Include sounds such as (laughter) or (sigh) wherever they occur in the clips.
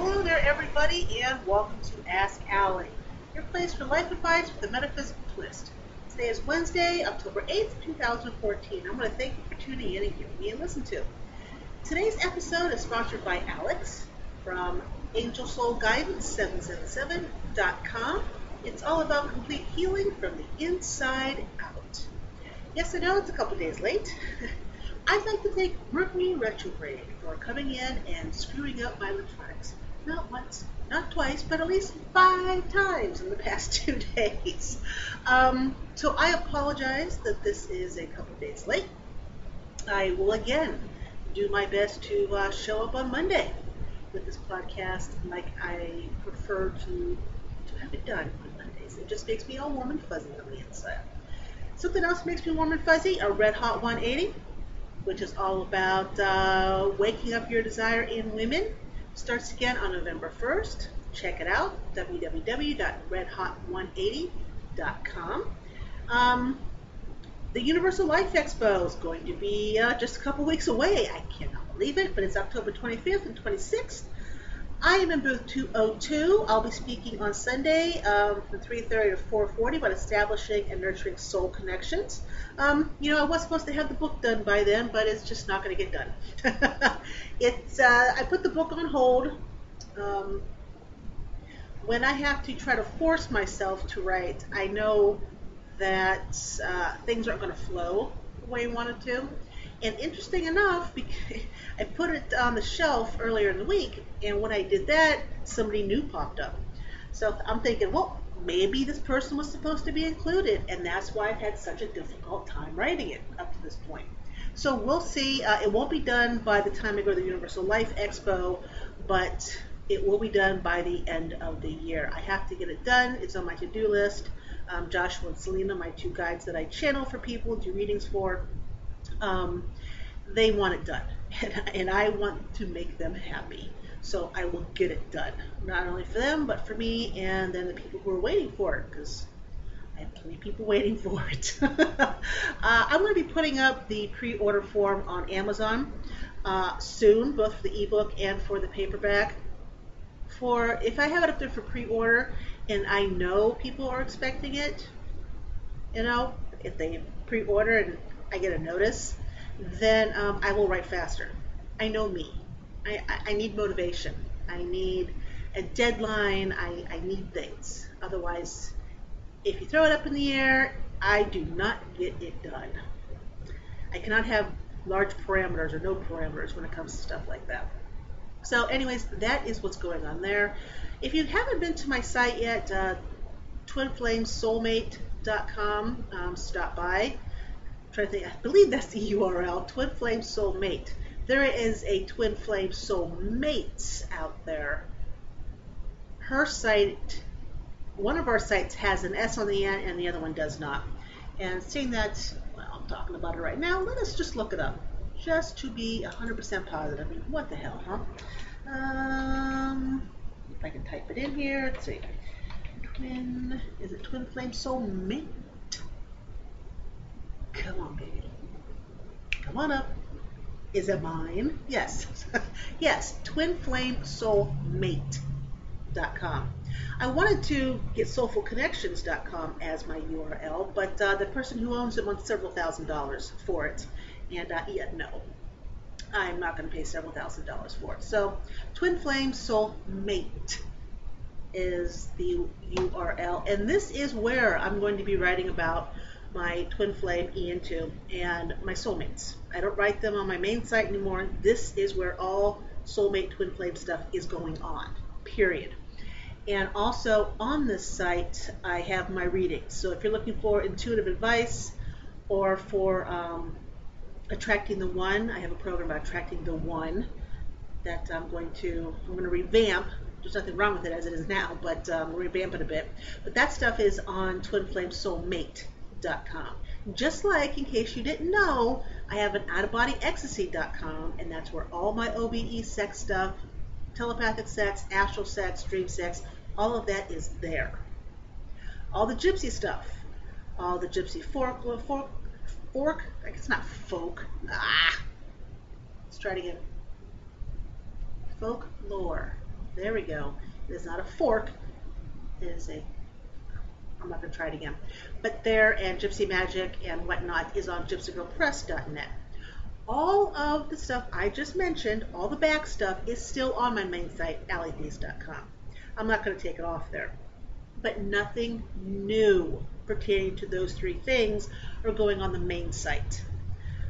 hello there, everybody, and welcome to Ask Allie, your place for life advice with a metaphysical twist. Today is Wednesday, October 8th, 2014. I want to thank you for tuning in and giving me a listen to. Today's episode is sponsored by Alex from Angel Soul Guidance 777.com. It's all about complete healing from the inside out. Yes, I know it's a couple days late. (laughs) I'd like to thank Mercury retrograde for coming in and screwing up my electronics. Not once, not twice, but at least five times in the past (laughs) two days. Um, so I apologize that this is a couple days late. I will again do my best to uh, show up on Monday with this podcast like I prefer to, to have it done on Mondays. It just makes me all warm and fuzzy on the inside. Something else makes me warm and fuzzy, a Red Hot 180 which is all about uh, waking up your desire in women. Starts again on November 1st. Check it out, www.redhot180.com. Um, the Universal Life Expo is going to be uh, just a couple weeks away. I cannot believe it, but it's October 25th and 26th. I am in booth 202. I'll be speaking on Sunday um, from 3.30 to 4.40 about establishing and nurturing soul connections. Um, you know, I was supposed to have the book done by then, but it's just not going to get done. (laughs) it's uh, I put the book on hold. Um, when I have to try to force myself to write, I know that uh, things aren't going to flow the way I wanted to. And interesting enough, (laughs) I put it on the shelf earlier in the week, and when I did that, somebody new popped up. So I'm thinking, well, maybe this person was supposed to be included, and that's why I've had such a difficult time writing it up to this point. So we'll see. Uh, it won't be done by the time I go to the Universal Life Expo, but it will be done by the end of the year. I have to get it done. It's on my to-do list. Um, Joshua and Selena, my two guides that I channel for people, do readings for, um, they want it done, (laughs) and, and I want to make them happy. So I will get it done, not only for them, but for me and then the people who are waiting for it, because I have plenty of people (laughs) waiting for it. (laughs) uh, I'm going to be putting up the pre-order form on Amazon uh, soon, both for the ebook and for the paperback. For if I have it up there for pre-order, and I know people are expecting it, you know, if they pre-order and I get a notice, then um, I will write faster. I know me. I, I, need motivation. I need a deadline. I, I need things. Otherwise, if you throw it up in the air, I do not get it done. I cannot have large parameters or no parameters when it comes to stuff like that. So, anyways, that is what's going on there. If you haven't been to my site yet, uh, twinflamesoulmate.com, um, stop by trying to think, I believe that's the URL, Twin Flame Soulmate. There is a Twin Flame soul Soulmates out there. Her site, one of our sites has an S on the end and the other one does not. And seeing that, well, I'm talking about it right now, let us just look it up. Just to be 100% positive. What the hell, huh? Um, if I can type it in here, let's see. Twin, is it Twin Flame Soulmate? Come on, baby. Come on up. Is it mine? Yes. (laughs) yes, twinflamesoulmate.com. I wanted to get soulfulconnections.com as my URL, but uh, the person who owns it wants several thousand dollars for it. And uh, yeah, no. I'm not going to pay several thousand dollars for it. So, Twin Flame Soulmate is the URL. And this is where I'm going to be writing about my twin flame EN2 and my soulmates. I don't write them on my main site anymore. This is where all soulmate twin flame stuff is going on, period. And also on this site, I have my readings. So if you're looking for intuitive advice or for um, attracting the one, I have a program about attracting the one that I'm going to I'm going to revamp. There's nothing wrong with it as it is now, but um, revamp it a bit. But that stuff is on Twin Flame Soulmate ecstasy.com. Just like, in case you didn't know, I have an out-of-body-ecstasy.com, and that's where all my OBE sex stuff, telepathic sex, astral sex, dream sex, all of that is there. All the gypsy stuff, all the gypsy fork, fork, fork, it's not folk, ah, let's try it again. Folklore, There we go. It is not a fork. It is a. I'm not going to try it again. But there and Gypsy Magic and whatnot is on gypsygirlpress.net. All of the stuff I just mentioned, all the back stuff, is still on my main site, allietheiss.com. I'm not going to take it off there. But nothing new pertaining to those three things are going on the main site.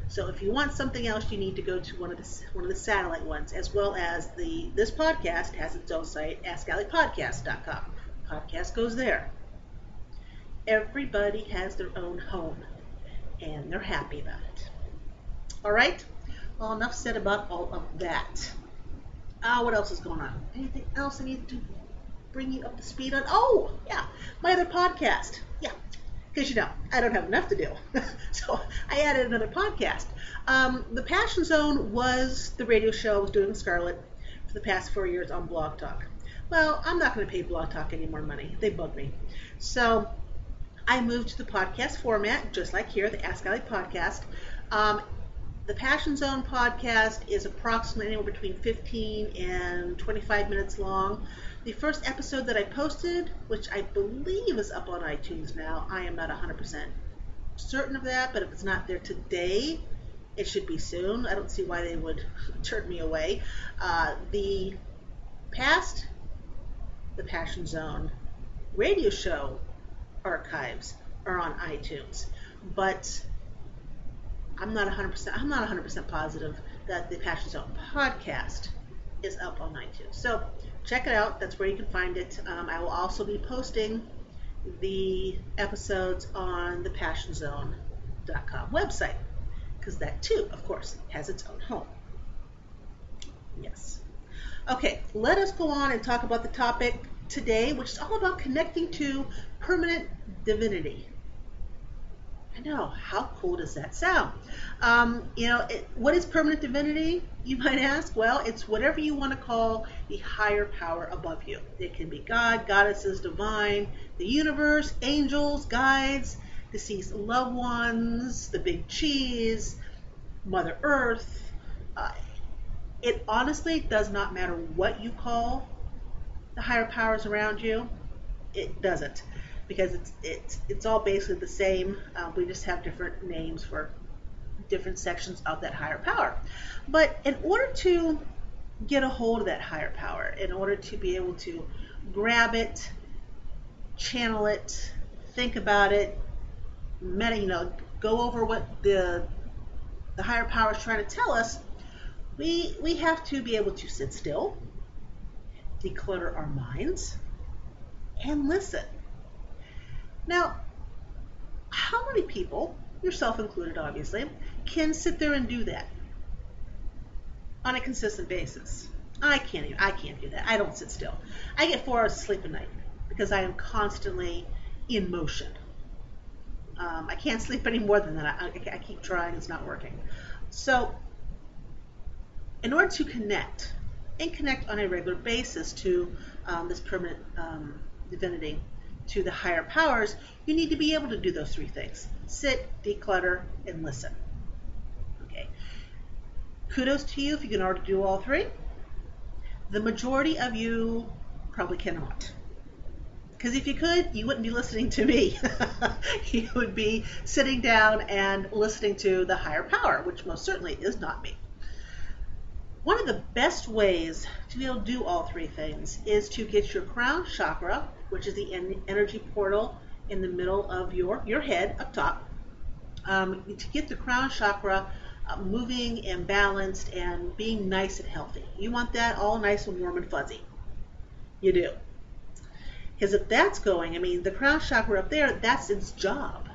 So if you want something else, you need to go to one of the one of the satellite ones, as well as the this podcast has its own site, AskAlliePodcast.com. Podcast goes there. Everybody has their own home, and they're happy about it. All right. Well, enough said about all of that. Ah, uh, what else is going on? Anything else I need to bring you up to speed on? Oh, yeah, my other podcast. Yeah, because you know I don't have enough to do, (laughs) so I added another podcast. Um, the Passion Zone was the radio show I was doing with Scarlet for the past four years on Blog Talk. Well, I'm not going to pay Blog Talk any more money. They bug me. So I moved to the podcast format, just like here, the Ask Allie podcast. Um, the Passion Zone podcast is approximately anywhere between 15 and 25 minutes long. The first episode that I posted, which I believe is up on iTunes now, I am not 100% certain of that, but if it's not there today, it should be soon. I don't see why they would (laughs) turn me away. Uh, the past The Passion Zone radio show archives are on iTunes, but I'm not 100%. I'm not 100% positive that the Passion Zone podcast is up on iTunes. So check it out. That's where you can find it. Um, I will also be posting the episodes on the PassionZone.com website because that too, of course, has its own home. Yes. Okay, let us go on and talk about the topic today, which is all about connecting to permanent divinity. I know. How cool does that sound? Um, you know, it, what is permanent divinity? You (laughs) might ask. Well, it's whatever you want to call the higher power above you. It can be God, goddesses, divine, the universe, angels, guides, deceased loved ones, the big cheese, Mother Earth. Uh, it honestly does not matter what you call the higher powers around you. It doesn't because it's it's it's all basically the same. Uh, we just have different names for different sections of that higher power. But in order to get a hold of that higher power, in order to be able to grab it, channel it, think about it, meta, you know, go over what the the higher power is trying to tell us, we we have to be able to sit still, declutter our minds, and listen. Now, how many people, yourself included obviously, can sit there and do that on a consistent basis? I can't even, I can't do that. I don't sit still. I get four hours of sleep a night because I am constantly in motion. Um, I can't sleep any more than that. I, I, I keep trying, it's not working. So, in order to connect and connect on a regular basis to um, this permanent um, divinity, to the higher powers, you need to be able to do those three things sit, declutter, and listen. Okay. Kudos to you if you can already do all three. The majority of you probably cannot. Because if you could, you wouldn't be listening to me. (laughs) you would be sitting down and listening to the higher power, which most certainly is not me. One of the best ways to be able to do all three things is to get your crown chakra which is the energy portal in the middle of your, your head up top. Um, to get the crown chakra uh, moving and balanced and being nice and healthy. You want that all nice and warm and fuzzy. You do. Because if that's going, I mean, the crown chakra up there, that's its job.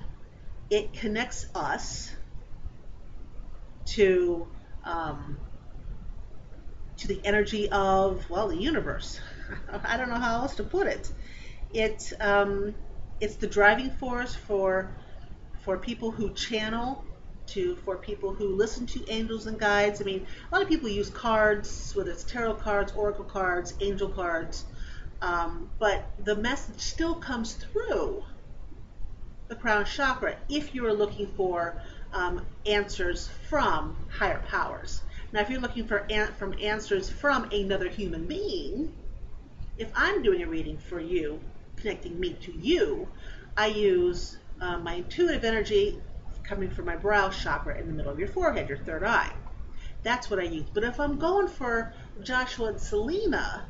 It connects us to um, to the energy of well, the universe. (laughs) I don't know how else to put it it um, it's the driving force for for people who channel to for people who listen to angels and guides. I mean, a lot of people use cards, whether it's tarot cards, oracle cards, angel cards, um, but the message still comes through the crown chakra if you're looking for um, answers from higher powers. Now, if you're looking for an- from answers from another human being, if I'm doing a reading for you, connecting me to you, I use uh, my intuitive energy coming from my brow chakra in the middle of your forehead, your third eye. That's what I use. But if I'm going for Joshua and Selena,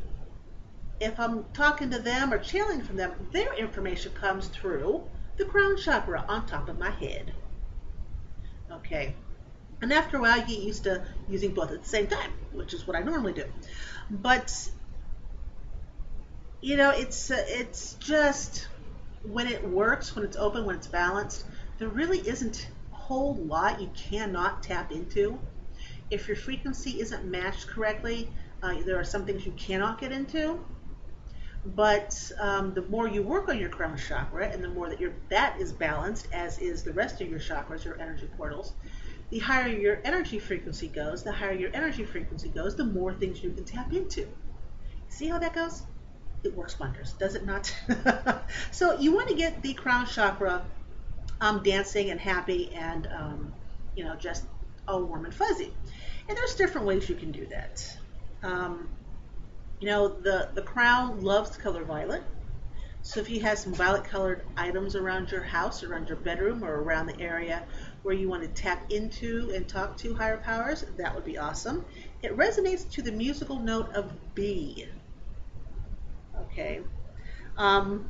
if I'm talking to them or channeling from them, their information comes through the crown chakra on top of my head. Okay. And after a while, you get used to using both at the same time, which is what I normally do. But you know, it's uh, it's just when it works, when it's open, when it's balanced, there really isn't a whole lot you cannot tap into. If your frequency isn't matched correctly, uh, there are some things you cannot get into. But um, the more you work on your crown chakra, and the more that your that is balanced, as is the rest of your chakras, your energy portals, the higher your energy frequency goes. The higher your energy frequency goes, the more things you can tap into. See how that goes? It works wonders, does it not? (laughs) so you want to get the crown chakra um, dancing and happy and um, you know just all warm and fuzzy. And there's different ways you can do that. Um, you know, the, the crown loves color violet. So if you have some violet colored items around your house, around your bedroom, or around the area where you want to tap into and talk to higher powers, that would be awesome. It resonates to the musical note of B. Okay. Um,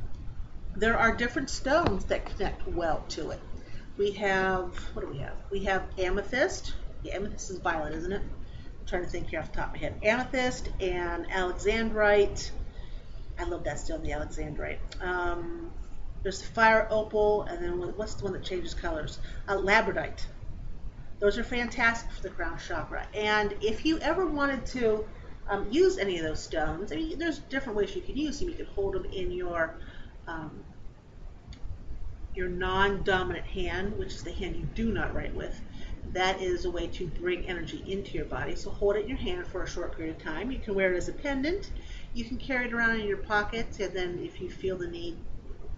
there are different stones that connect well to it. We have, what do we have? We have amethyst. The amethyst is violet, isn't it? I'm trying to think here off the top of my head. Amethyst and alexandrite. I love that stone, the alexandrite. Um, there's the fire opal, and then what's the one that changes colors? Uh, labradorite. Those are fantastic for the crown chakra. And if you ever wanted to um, use any of those stones, I mean, there's different ways you can use them. You can hold them in your um, your non-dominant hand, which is the hand you do not write with that is a way to bring energy into your body. So hold it in your hand for a short period of time. You can wear it as a pendant. You can carry it around in your pocket, and then if you feel the need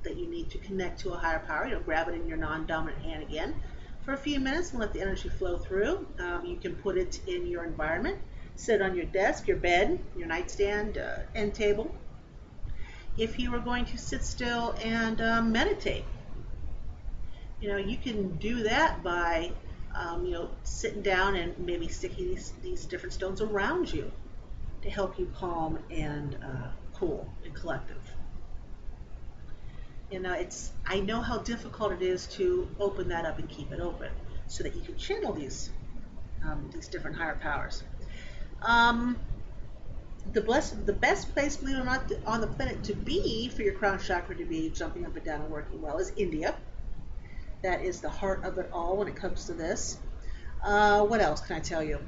that you need to connect to a higher power, you'll grab it in your non-dominant hand again for a few minutes and let the energy flow through. Um, you can put it in your environment, sit on your desk, your bed, your nightstand, uh, end table. If you are going to sit still and um, meditate, you know, you can do that by um, you know, sitting down and maybe sticking these, these different stones around you to help you calm and uh, cool and collective. You know, it's I know how difficult it is to open that up and keep it open so that you can channel these um, these different higher powers. Um, the blessed, the best place, believe it or not, on the planet to be for your crown chakra to be jumping up and down and working well is India that is the heart of it all when it comes to this. Uh, what else can I tell you?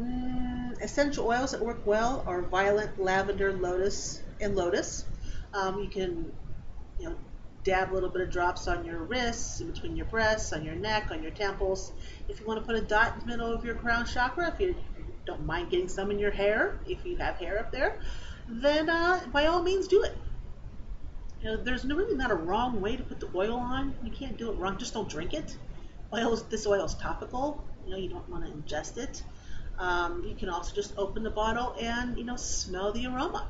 Mm, essential oils that work well are violet, lavender, lotus, and lotus. Um, you can, you know, dab a little bit of drops on your wrists, in between your breasts, on your neck, on your temples. If you want to put a dot in the middle of your crown chakra, if you don't mind getting some in your hair, if you have hair up there, then uh, by all means do it. You know, there's really not a wrong way to put the oil on. You can't do it wrong. Just don't drink it. Oil is, this oil is topical. You know, you don't want to ingest it. Um, you can also just open the bottle and you know smell the aroma.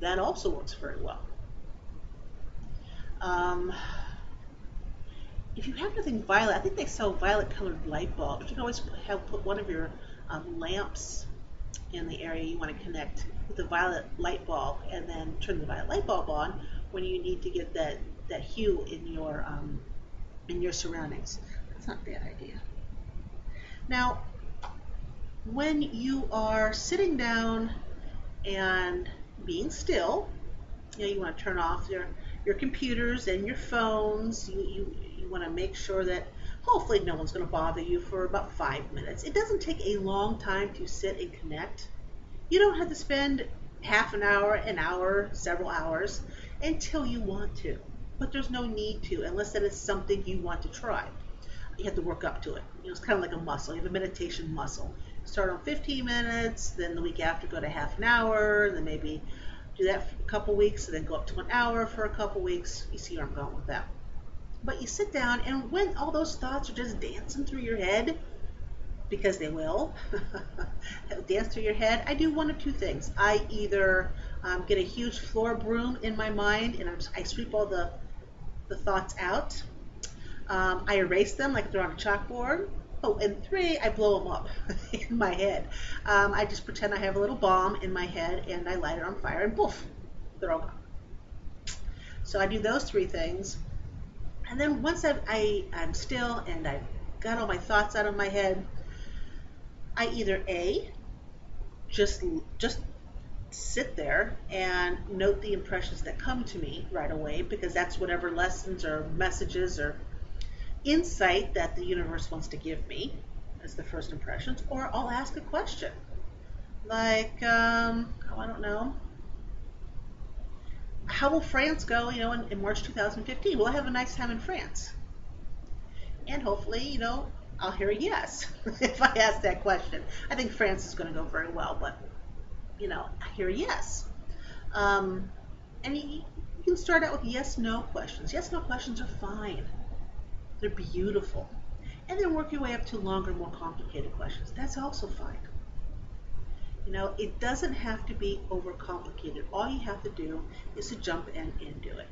That also works very well. Um, if you have nothing violet, I think they sell violet colored light bulbs. You can always have put one of your um, lamps in the area you want to connect with a violet light bulb and then turn the violet light bulb on when you need to get that, that hue in your, um, in your surroundings. That's not a bad idea. Now, when you are sitting down and being still, you know, you want to turn off your, your computers and your phones. You, you, you want to make sure that hopefully no one's going to bother you for about five minutes. It doesn't take a long time to sit and connect. You don't have to spend half an hour, an hour, several hours until you want to. But there's no need to unless that is something you want to try. You have to work up to it. You know, it's kind of like a muscle. You have a meditation muscle. Start on 15 minutes, then the week after go to half an hour, and then maybe do that for a couple weeks, and then go up to an hour for a couple weeks. You see where I'm going with that. But you sit down, and when all those thoughts are just dancing through your head, because they will (laughs) dance through your head. I do one of two things. I either um, get a huge floor broom in my mind and I sweep all the the thoughts out. Um, I erase them like they're on a chalkboard. Oh, and three, I blow them up (laughs) in my head. Um, I just pretend I have a little bomb in my head and I light it on fire and poof, they're all gone. So I do those three things. And then once I've, I, I'm still and I've got all my thoughts out of my head, I either A, just just sit there and note the impressions that come to me right away because that's whatever lessons or messages or insight that the universe wants to give me as the first impressions, or I'll ask a question like, um, oh, I don't know. How will France go, you know, in, in March 2015? Will I have a nice time in France? And hopefully, you know, I'll hear a yes (laughs) if I ask that question. I think France is going to go very well, but you know, I hear a yes. Um, and you, you can start out with yes no questions. Yes no questions are fine, they're beautiful. And then work your way up to longer, more complicated questions. That's also fine. You know, it doesn't have to be overcomplicated. All you have to do is to jump in and do it.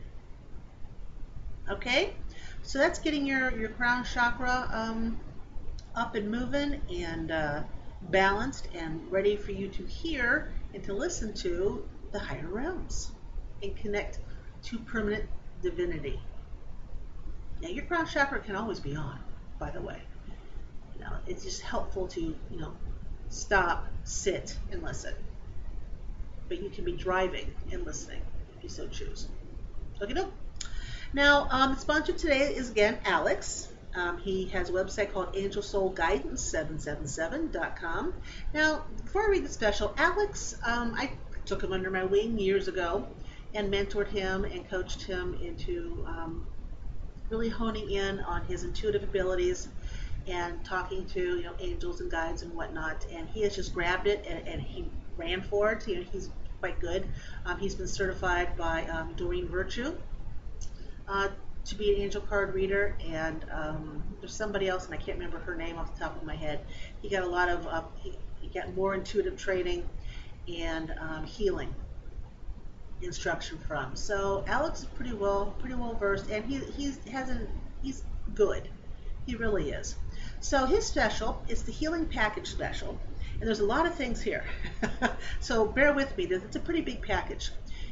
Okay? So that's getting your, your crown chakra um, up and moving and uh, balanced and ready for you to hear and to listen to the higher realms and connect to permanent divinity. Now, your crown chakra can always be on, by the way. You know, it's just helpful to, you know, stop, sit, and listen. But you can be driving and listening if you so choose. Okay, no. Now, um, the sponsor today is again Alex. Um, he has a website called angelsoulguidance777.com. Now, before I read the special, Alex, um, I took him under my wing years ago and mentored him and coached him into um, really honing in on his intuitive abilities and talking to you know angels and guides and whatnot. And he has just grabbed it and, and he ran for it. You know, he's quite good. Um, he's been certified by um, Doreen Virtue. Uh, to be an angel card reader, and um, there's somebody else, and I can't remember her name off the top of my head. He got a lot of, uh, he, he got more intuitive training and um, healing instruction from. So Alex is pretty well, pretty well versed, and he he's hasn't he's good. He really is. So his special is the healing package special, and there's a lot of things here. (laughs) so bear with me. It's a pretty big package.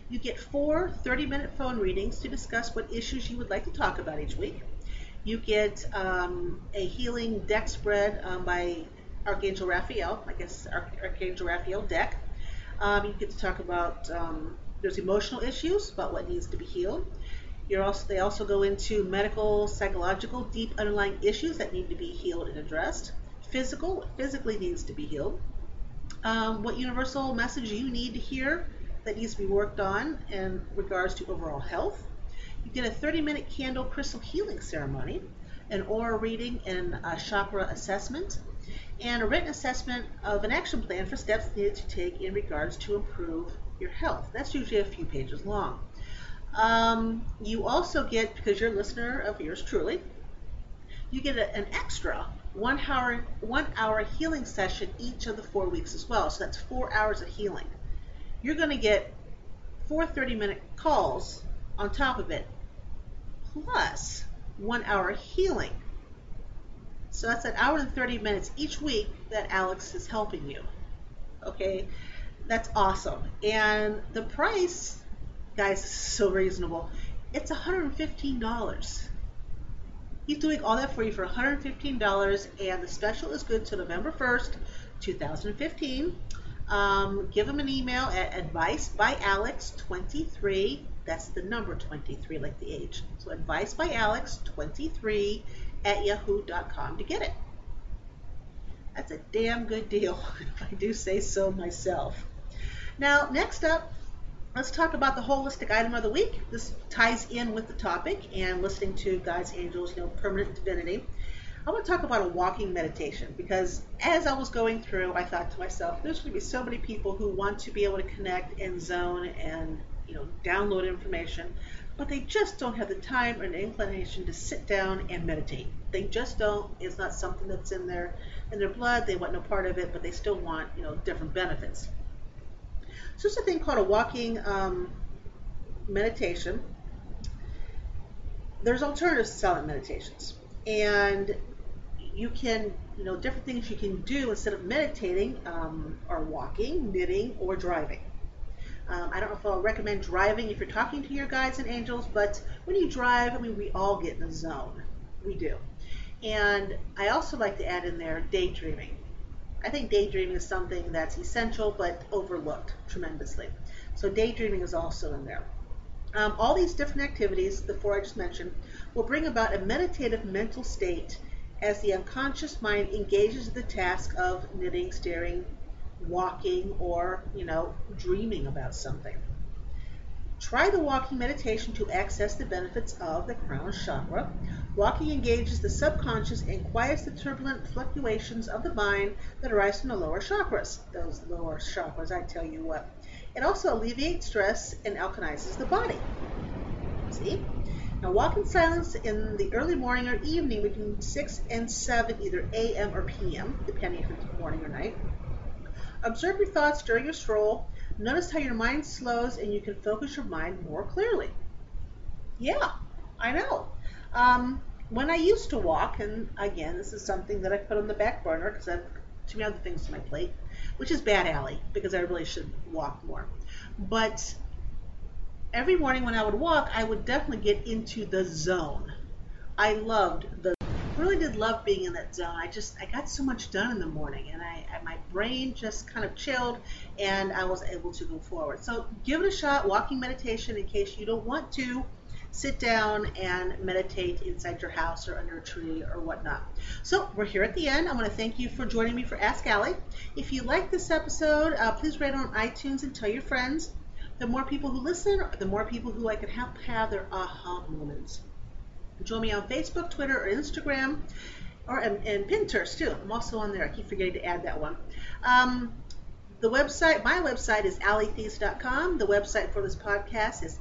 You get four 30 minute phone readings to discuss what issues you would like to talk about each week. You get um, a healing deck spread um, by Archangel Raphael, I guess Archangel Raphael deck. Um, you get to talk about um, there's emotional issues about what needs to be healed. You're also, they also go into medical, psychological, deep underlying issues that need to be healed and addressed. Physical, physically needs to be healed. Um, what universal message you need to hear that needs to be worked on in regards to overall health. You get a 30 minute candle crystal healing ceremony, an aura reading and a chakra assessment, and a written assessment of an action plan for steps needed to take in regards to improve your health. That's usually a few pages long. Um, you also get, because you're a listener of yours truly, you get a, an extra one hour one hour healing session each of the four weeks as well. So that's four hours of healing you're going to get four 30 minute calls on top of it, plus one hour healing. So that's an hour and 30 minutes each week that Alex is helping you. Okay, that's awesome. And the price, guys, is so reasonable. It's $115. He's doing all that for you for $115, and the special is good to November 1st, 2015 um, give them an email at advice by alex 23 that's the number 23 like the age so advice by alex 23 at yahoo.com to get it that's a damn good deal (laughs) if i do say so myself now next up let's talk about the holistic item of the week this ties in with the topic and listening to guides angels you know permanent divinity I want to talk about a walking meditation because as I was going through, I thought to myself, there's going to be so many people who want to be able to connect and zone and you know download information, but they just don't have the time or the inclination to sit down and meditate. They just don't. It's not something that's in their in their blood. They want no part of it, but they still want you know different benefits. So there's a thing called a walking um, meditation. There's alternative silent meditations, and you can you know different things you can do instead of meditating um, are walking, knitting, or driving. Um, I don't know if I'll recommend driving if you're talking to your guides and angels, but when you drive, I mean, we all get in a zone. We do. And I also like to add in there daydreaming. I think daydreaming is something that's essential but overlooked tremendously. So daydreaming is also in there. Um, all these different activities, the four I just mentioned, will bring about a meditative mental state as the unconscious mind engages the task of knitting, staring, walking, or, you know, dreaming about something. Try the walking meditation to access the benefits of the crown chakra. Walking engages the subconscious and quiets the turbulent fluctuations of the mind that arise from the lower chakras. Those lower chakras, I tell you what. It also alleviates stress and alkalizes the body. See? Now walk in silence in the early morning or evening between 6 and 7, either a.m. or p.m., depending if it's morning or night. Observe your thoughts during your stroll. Notice how your mind slows and you can focus your mind more clearly. Yeah, I know. Um, when I used to walk, and again, this is something that I put on the back burner because I have too many other things on my plate, which is bad alley because I really should walk more. But every morning when I would walk, I would definitely get into the zone. I loved the really did love being in that zone. I just I got so much done in the morning, and I, my brain just kind of chilled, and I was able to go forward. So give it a shot, walking meditation, in case you don't want to sit down and meditate inside your house or under a tree or whatnot. So we're here at the end. I want to thank you for joining me for Ask Allie. If you like this episode, uh, please rate on iTunes and tell your friends. The more people who listen, the more people who I can help have their aha moments. Join me on Facebook, Twitter, or Instagram, or and, and Pinterest too. I'm also on there. I keep forgetting to add that one. Um, the website, my website is allietheiss.com. The website for this podcast is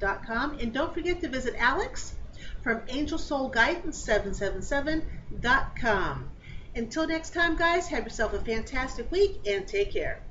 askalliepodcast.com. And don't forget to visit Alex from Angel Soul Guidance 777.com. Until next time, guys, have yourself a fantastic week and take care.